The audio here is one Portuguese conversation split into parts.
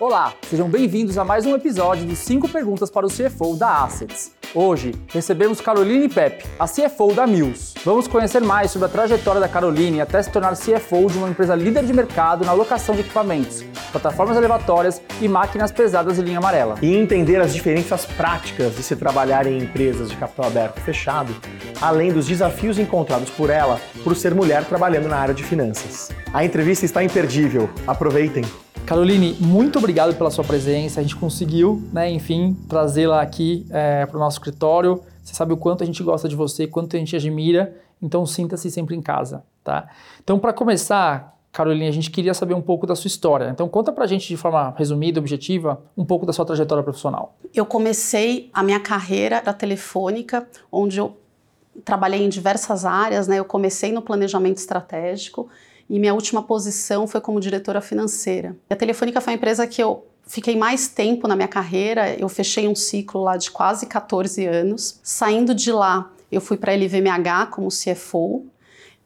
Olá, sejam bem-vindos a mais um episódio de 5 perguntas para o CFO da Assets. Hoje recebemos Caroline Pepe, a CFO da Mills. Vamos conhecer mais sobre a trajetória da Caroline até se tornar CFO de uma empresa líder de mercado na locação de equipamentos, plataformas elevatórias e máquinas pesadas de linha amarela. E entender as diferenças práticas de se trabalhar em empresas de capital aberto e fechado, além dos desafios encontrados por ela por ser mulher trabalhando na área de finanças. A entrevista está imperdível. Aproveitem! Caroline, muito obrigado pela sua presença. A gente conseguiu, né, enfim, trazê-la aqui é, para o nosso escritório. Você sabe o quanto a gente gosta de você, quanto a gente admira. Então sinta-se sempre em casa, tá? Então, para começar, Caroline, a gente queria saber um pouco da sua história. Então, conta pra gente de forma resumida, objetiva, um pouco da sua trajetória profissional. Eu comecei a minha carreira na Telefônica, onde eu trabalhei em diversas áreas, né? Eu comecei no planejamento estratégico e minha última posição foi como diretora financeira. A Telefônica foi a empresa que eu fiquei mais tempo na minha carreira, eu fechei um ciclo lá de quase 14 anos. Saindo de lá, eu fui para a LVMH como CFO.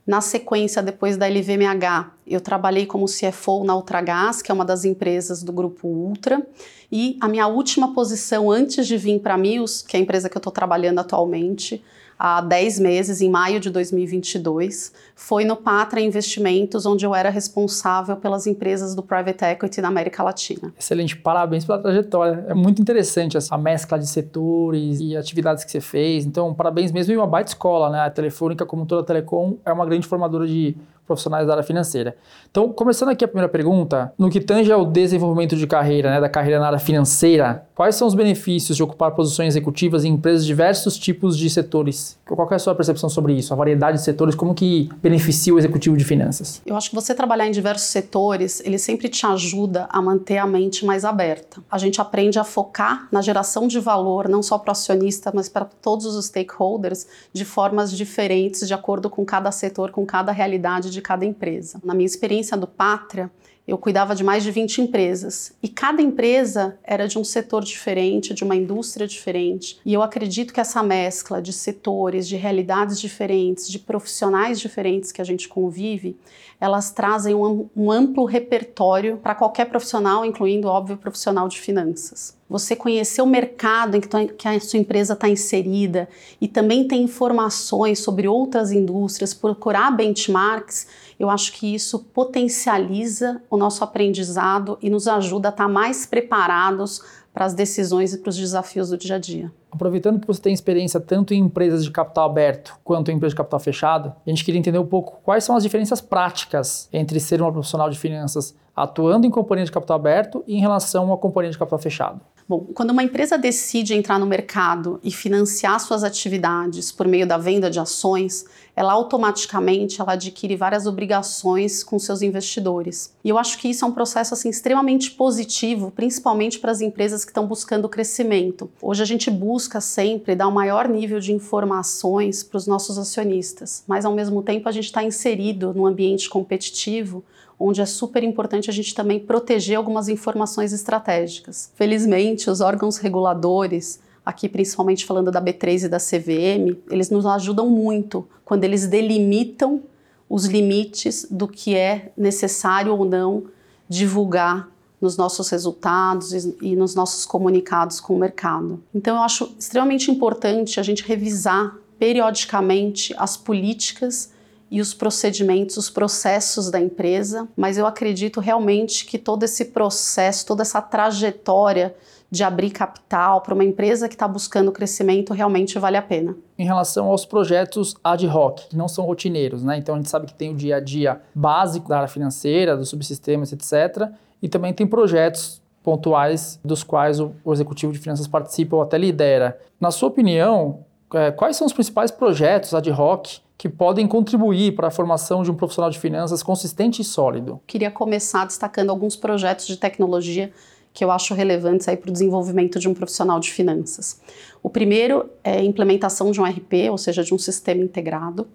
Na sequência, depois da LVMH, eu trabalhei como CFO na Ultragás, que é uma das empresas do grupo Ultra. E a minha última posição antes de vir para a Mills, que é a empresa que eu estou trabalhando atualmente, há 10 meses, em maio de 2022, foi no Patra Investimentos, onde eu era responsável pelas empresas do Private Equity na América Latina. Excelente, parabéns pela trajetória. É muito interessante essa mescla de setores e atividades que você fez. Então, parabéns mesmo e uma baita escola, né? A Telefônica, como toda a Telecom, é uma grande formadora de profissionais da área financeira. Então, começando aqui a primeira pergunta, no que tange ao desenvolvimento de carreira, né, da carreira na área financeira, quais são os benefícios de ocupar posições executivas em empresas de diversos tipos de setores? Qual é a sua percepção sobre isso? A variedade de setores, como que beneficia o executivo de finanças? Eu acho que você trabalhar em diversos setores, ele sempre te ajuda a manter a mente mais aberta. A gente aprende a focar na geração de valor, não só para o acionista, mas para todos os stakeholders, de formas diferentes, de acordo com cada setor, com cada realidade de cada empresa. Na minha experiência do Pátria, eu cuidava de mais de 20 empresas e cada empresa era de um setor diferente, de uma indústria diferente. E eu acredito que essa mescla de setores, de realidades diferentes, de profissionais diferentes que a gente convive, elas trazem um, um amplo repertório para qualquer profissional, incluindo, óbvio, o profissional de finanças. Você conhecer o mercado em que a sua empresa está inserida e também ter informações sobre outras indústrias, procurar benchmarks eu acho que isso potencializa o nosso aprendizado e nos ajuda a estar mais preparados para as decisões e para os desafios do dia a dia. Aproveitando que você tem experiência tanto em empresas de capital aberto quanto em empresas de capital fechado, a gente queria entender um pouco quais são as diferenças práticas entre ser uma profissional de finanças atuando em companhia de capital aberto e em relação a companhia de capital fechado. Bom, quando uma empresa decide entrar no mercado e financiar suas atividades por meio da venda de ações, ela automaticamente ela adquire várias obrigações com seus investidores. E eu acho que isso é um processo assim extremamente positivo, principalmente para as empresas que estão buscando crescimento. Hoje a gente busca sempre dar um maior nível de informações para os nossos acionistas, mas ao mesmo tempo a gente está inserido num ambiente competitivo onde é super importante a gente também proteger algumas informações estratégicas. Felizmente, os órgãos reguladores aqui principalmente falando da B3 e da CVM, eles nos ajudam muito quando eles delimitam os limites do que é necessário ou não divulgar nos nossos resultados e nos nossos comunicados com o mercado. Então eu acho extremamente importante a gente revisar periodicamente as políticas e os procedimentos, os processos da empresa, mas eu acredito realmente que todo esse processo, toda essa trajetória de abrir capital para uma empresa que está buscando crescimento realmente vale a pena. Em relação aos projetos ad hoc, que não são rotineiros, né? Então a gente sabe que tem o dia a dia básico da área financeira, dos subsistemas, etc. E também tem projetos pontuais dos quais o, o executivo de finanças participa ou até lidera. Na sua opinião, é, quais são os principais projetos ad hoc que podem contribuir para a formação de um profissional de finanças consistente e sólido? Queria começar destacando alguns projetos de tecnologia que eu acho relevantes para o desenvolvimento de um profissional de finanças. O primeiro é a implementação de um RP, ou seja, de um sistema integrado.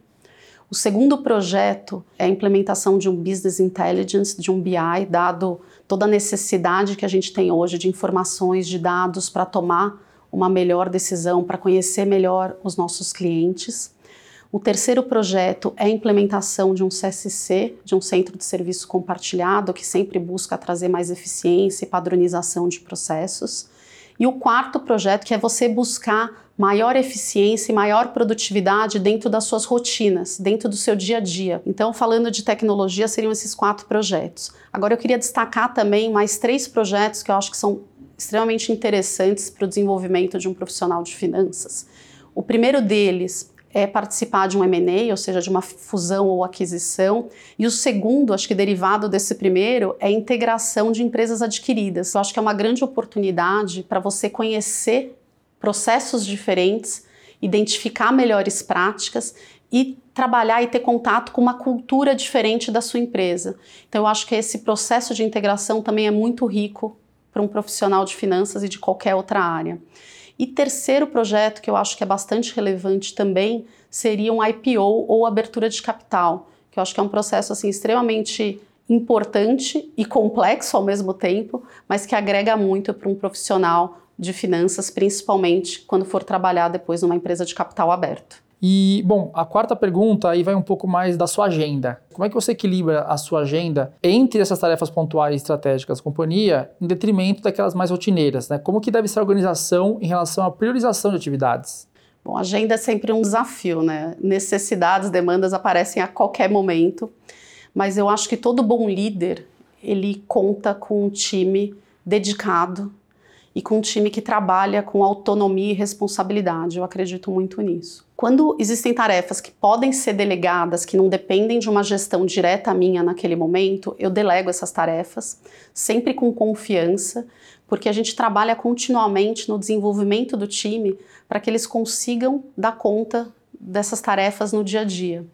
O segundo projeto é a implementação de um Business Intelligence, de um BI, dado toda a necessidade que a gente tem hoje de informações, de dados para tomar uma melhor decisão, para conhecer melhor os nossos clientes. O terceiro projeto é a implementação de um CSC, de um centro de serviço compartilhado, que sempre busca trazer mais eficiência e padronização de processos. E o quarto projeto, que é você buscar maior eficiência e maior produtividade dentro das suas rotinas, dentro do seu dia a dia. Então, falando de tecnologia, seriam esses quatro projetos. Agora, eu queria destacar também mais três projetos que eu acho que são extremamente interessantes para o desenvolvimento de um profissional de finanças. O primeiro deles é participar de um M&A, ou seja, de uma fusão ou aquisição. E o segundo, acho que derivado desse primeiro, é a integração de empresas adquiridas. Eu acho que é uma grande oportunidade para você conhecer processos diferentes, identificar melhores práticas e trabalhar e ter contato com uma cultura diferente da sua empresa. Então, eu acho que esse processo de integração também é muito rico para um profissional de finanças e de qualquer outra área. E terceiro projeto que eu acho que é bastante relevante também seria um IPO ou abertura de capital, que eu acho que é um processo assim extremamente importante e complexo ao mesmo tempo, mas que agrega muito para um profissional de finanças, principalmente quando for trabalhar depois numa empresa de capital aberto. E, bom, a quarta pergunta aí vai um pouco mais da sua agenda. Como é que você equilibra a sua agenda entre essas tarefas pontuais e estratégicas da companhia, em detrimento daquelas mais rotineiras? Né? Como que deve ser a organização em relação à priorização de atividades? Bom, agenda é sempre um desafio, né? Necessidades, demandas aparecem a qualquer momento, mas eu acho que todo bom líder, ele conta com um time dedicado e com um time que trabalha com autonomia e responsabilidade. Eu acredito muito nisso. Quando existem tarefas que podem ser delegadas, que não dependem de uma gestão direta minha naquele momento, eu delego essas tarefas, sempre com confiança, porque a gente trabalha continuamente no desenvolvimento do time para que eles consigam dar conta dessas tarefas no dia a dia.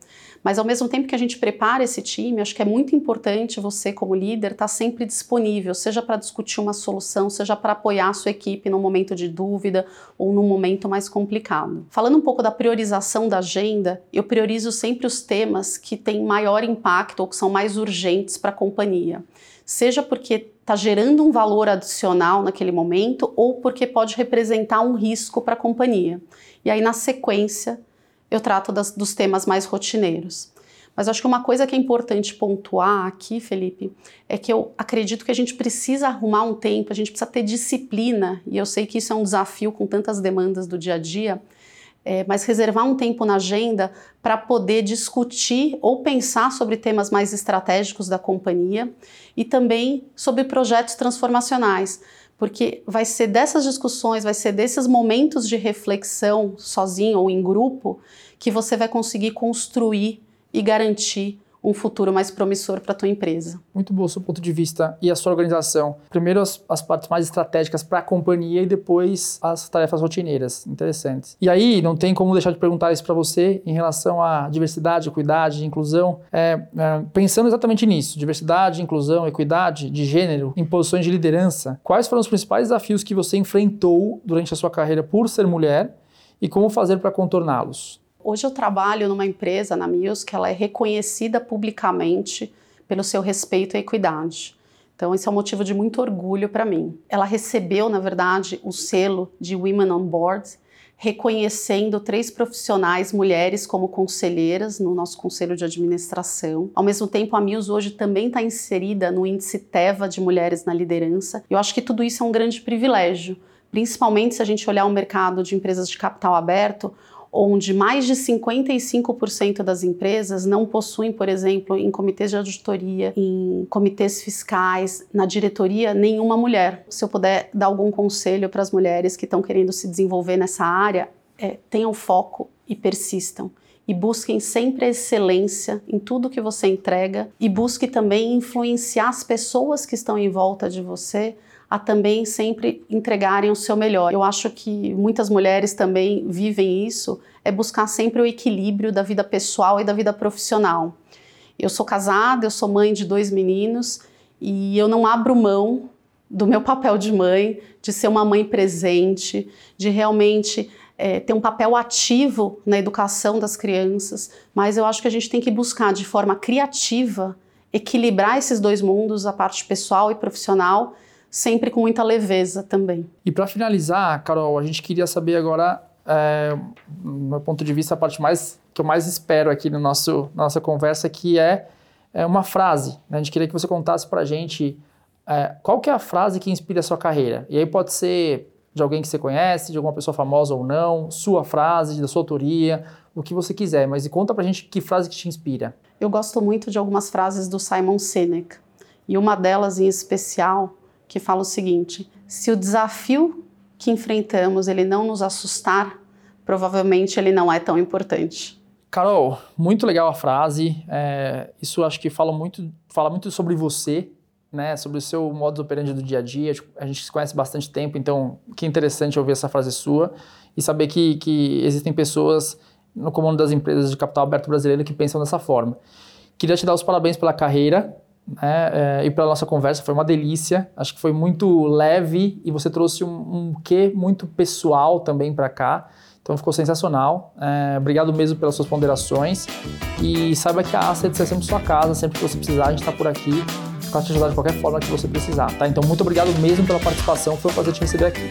Mas ao mesmo tempo que a gente prepara esse time, acho que é muito importante você, como líder, estar tá sempre disponível, seja para discutir uma solução, seja para apoiar a sua equipe num momento de dúvida ou num momento mais complicado. Falando um pouco da priorização da agenda, eu priorizo sempre os temas que têm maior impacto ou que são mais urgentes para a companhia. Seja porque está gerando um valor adicional naquele momento ou porque pode representar um risco para a companhia. E aí, na sequência, eu trato das, dos temas mais rotineiros. Mas acho que uma coisa que é importante pontuar aqui, Felipe, é que eu acredito que a gente precisa arrumar um tempo, a gente precisa ter disciplina, e eu sei que isso é um desafio com tantas demandas do dia a dia, é, mas reservar um tempo na agenda para poder discutir ou pensar sobre temas mais estratégicos da companhia e também sobre projetos transformacionais porque vai ser dessas discussões, vai ser desses momentos de reflexão, sozinho ou em grupo, que você vai conseguir construir e garantir um futuro mais promissor para a tua empresa. Muito bom o seu ponto de vista e a sua organização. Primeiro as, as partes mais estratégicas para a companhia e depois as tarefas rotineiras. Interessantes. E aí não tem como deixar de perguntar isso para você em relação à diversidade, equidade, inclusão. É, é, pensando exatamente nisso, diversidade, inclusão, equidade, de gênero, em posições de liderança, quais foram os principais desafios que você enfrentou durante a sua carreira por ser mulher e como fazer para contorná-los? Hoje eu trabalho numa empresa, na Mills, que ela é reconhecida publicamente pelo seu respeito à equidade. Então, esse é um motivo de muito orgulho para mim. Ela recebeu, na verdade, o selo de Women on Board, reconhecendo três profissionais mulheres como conselheiras no nosso conselho de administração. Ao mesmo tempo, a Mills hoje também está inserida no índice TEVA de mulheres na liderança. Eu acho que tudo isso é um grande privilégio, principalmente se a gente olhar o mercado de empresas de capital aberto, onde mais de 55% das empresas não possuem, por exemplo, em comitês de auditoria, em comitês fiscais, na diretoria, nenhuma mulher. Se eu puder dar algum conselho para as mulheres que estão querendo se desenvolver nessa área, é, tenham foco e persistam. E busquem sempre a excelência em tudo que você entrega e busque também influenciar as pessoas que estão em volta de você a também sempre entregarem o seu melhor. Eu acho que muitas mulheres também vivem isso, é buscar sempre o equilíbrio da vida pessoal e da vida profissional. Eu sou casada, eu sou mãe de dois meninos e eu não abro mão do meu papel de mãe, de ser uma mãe presente, de realmente é, ter um papel ativo na educação das crianças, mas eu acho que a gente tem que buscar de forma criativa equilibrar esses dois mundos, a parte pessoal e profissional, sempre com muita leveza também. E para finalizar, Carol, a gente queria saber agora é, do meu ponto de vista, a parte mais que eu mais espero aqui no nosso, na nossa conversa, que é, é uma frase. Né? A gente queria que você contasse para a gente é, qual que é a frase que inspira a sua carreira. E aí pode ser de alguém que você conhece, de alguma pessoa famosa ou não, sua frase, da sua autoria, o que você quiser. Mas conta pra gente que frase que te inspira. Eu gosto muito de algumas frases do Simon Sinek. E uma delas em especial que fala o seguinte: se o desafio que enfrentamos ele não nos assustar, provavelmente ele não é tão importante. Carol, muito legal a frase. É, isso acho que fala muito, fala muito sobre você, né? Sobre o seu modo operandi do dia a dia. A gente se conhece bastante tempo, então que interessante ouvir essa frase sua e saber que, que existem pessoas no comando das empresas de capital aberto brasileiro que pensam dessa forma. Queria te dar os parabéns pela carreira, né, é, e pela nossa conversa. Foi uma delícia. Acho que foi muito leve e você trouxe um, um quê muito pessoal também para cá. Então ficou sensacional. É, obrigado mesmo pelas suas ponderações. E saiba que a Assets é sempre sua casa, sempre que você precisar, a gente está por aqui para te ajudar de qualquer forma que você precisar, tá? Então muito obrigado mesmo pela participação, foi um prazer te receber aqui.